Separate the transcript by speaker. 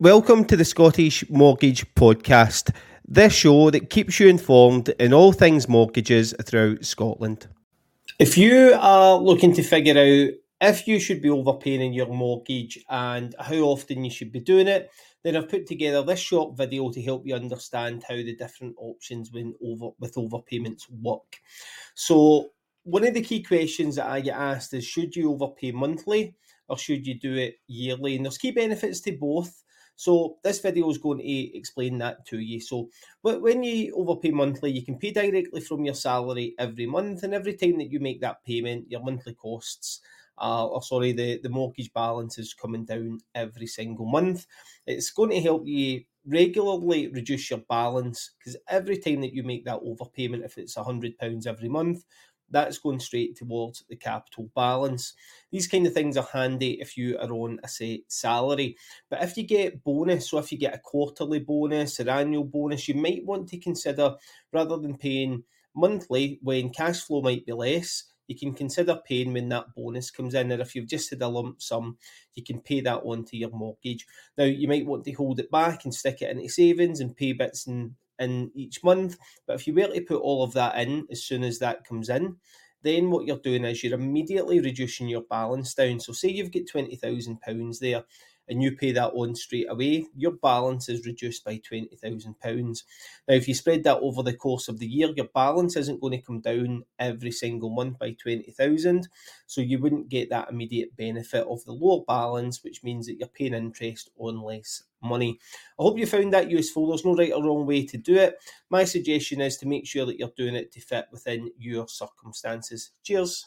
Speaker 1: Welcome to the Scottish Mortgage Podcast, this show that keeps you informed in all things mortgages throughout Scotland. If you are looking to figure out if you should be overpaying your mortgage and how often you should be doing it, then I've put together this short video to help you understand how the different options over with overpayments work. So one of the key questions that I get asked is should you overpay monthly or should you do it yearly? And there's key benefits to both. So this video is going to explain that to you. So when you overpay monthly, you can pay directly from your salary every month, and every time that you make that payment, your monthly costs. Uh, or sorry, the, the mortgage balance is coming down every single month. It's going to help you regularly reduce your balance because every time that you make that overpayment, if it's £100 every month, that's going straight towards the capital balance. These kind of things are handy if you are on a say salary. But if you get bonus, so if you get a quarterly bonus or annual bonus, you might want to consider rather than paying monthly when cash flow might be less, you can consider paying when that bonus comes in. Or if you've just had a lump sum, you can pay that onto your mortgage. Now you might want to hold it back and stick it into savings and pay bits and in each month. But if you were to put all of that in as soon as that comes in, then what you're doing is you're immediately reducing your balance down. So say you've got twenty thousand pounds there and you pay that on straight away, your balance is reduced by £20,000. Now, if you spread that over the course of the year, your balance isn't going to come down every single month by 20000 so you wouldn't get that immediate benefit of the lower balance, which means that you're paying interest on less money. I hope you found that useful. There's no right or wrong way to do it. My suggestion is to make sure that you're doing it to fit within your circumstances. Cheers.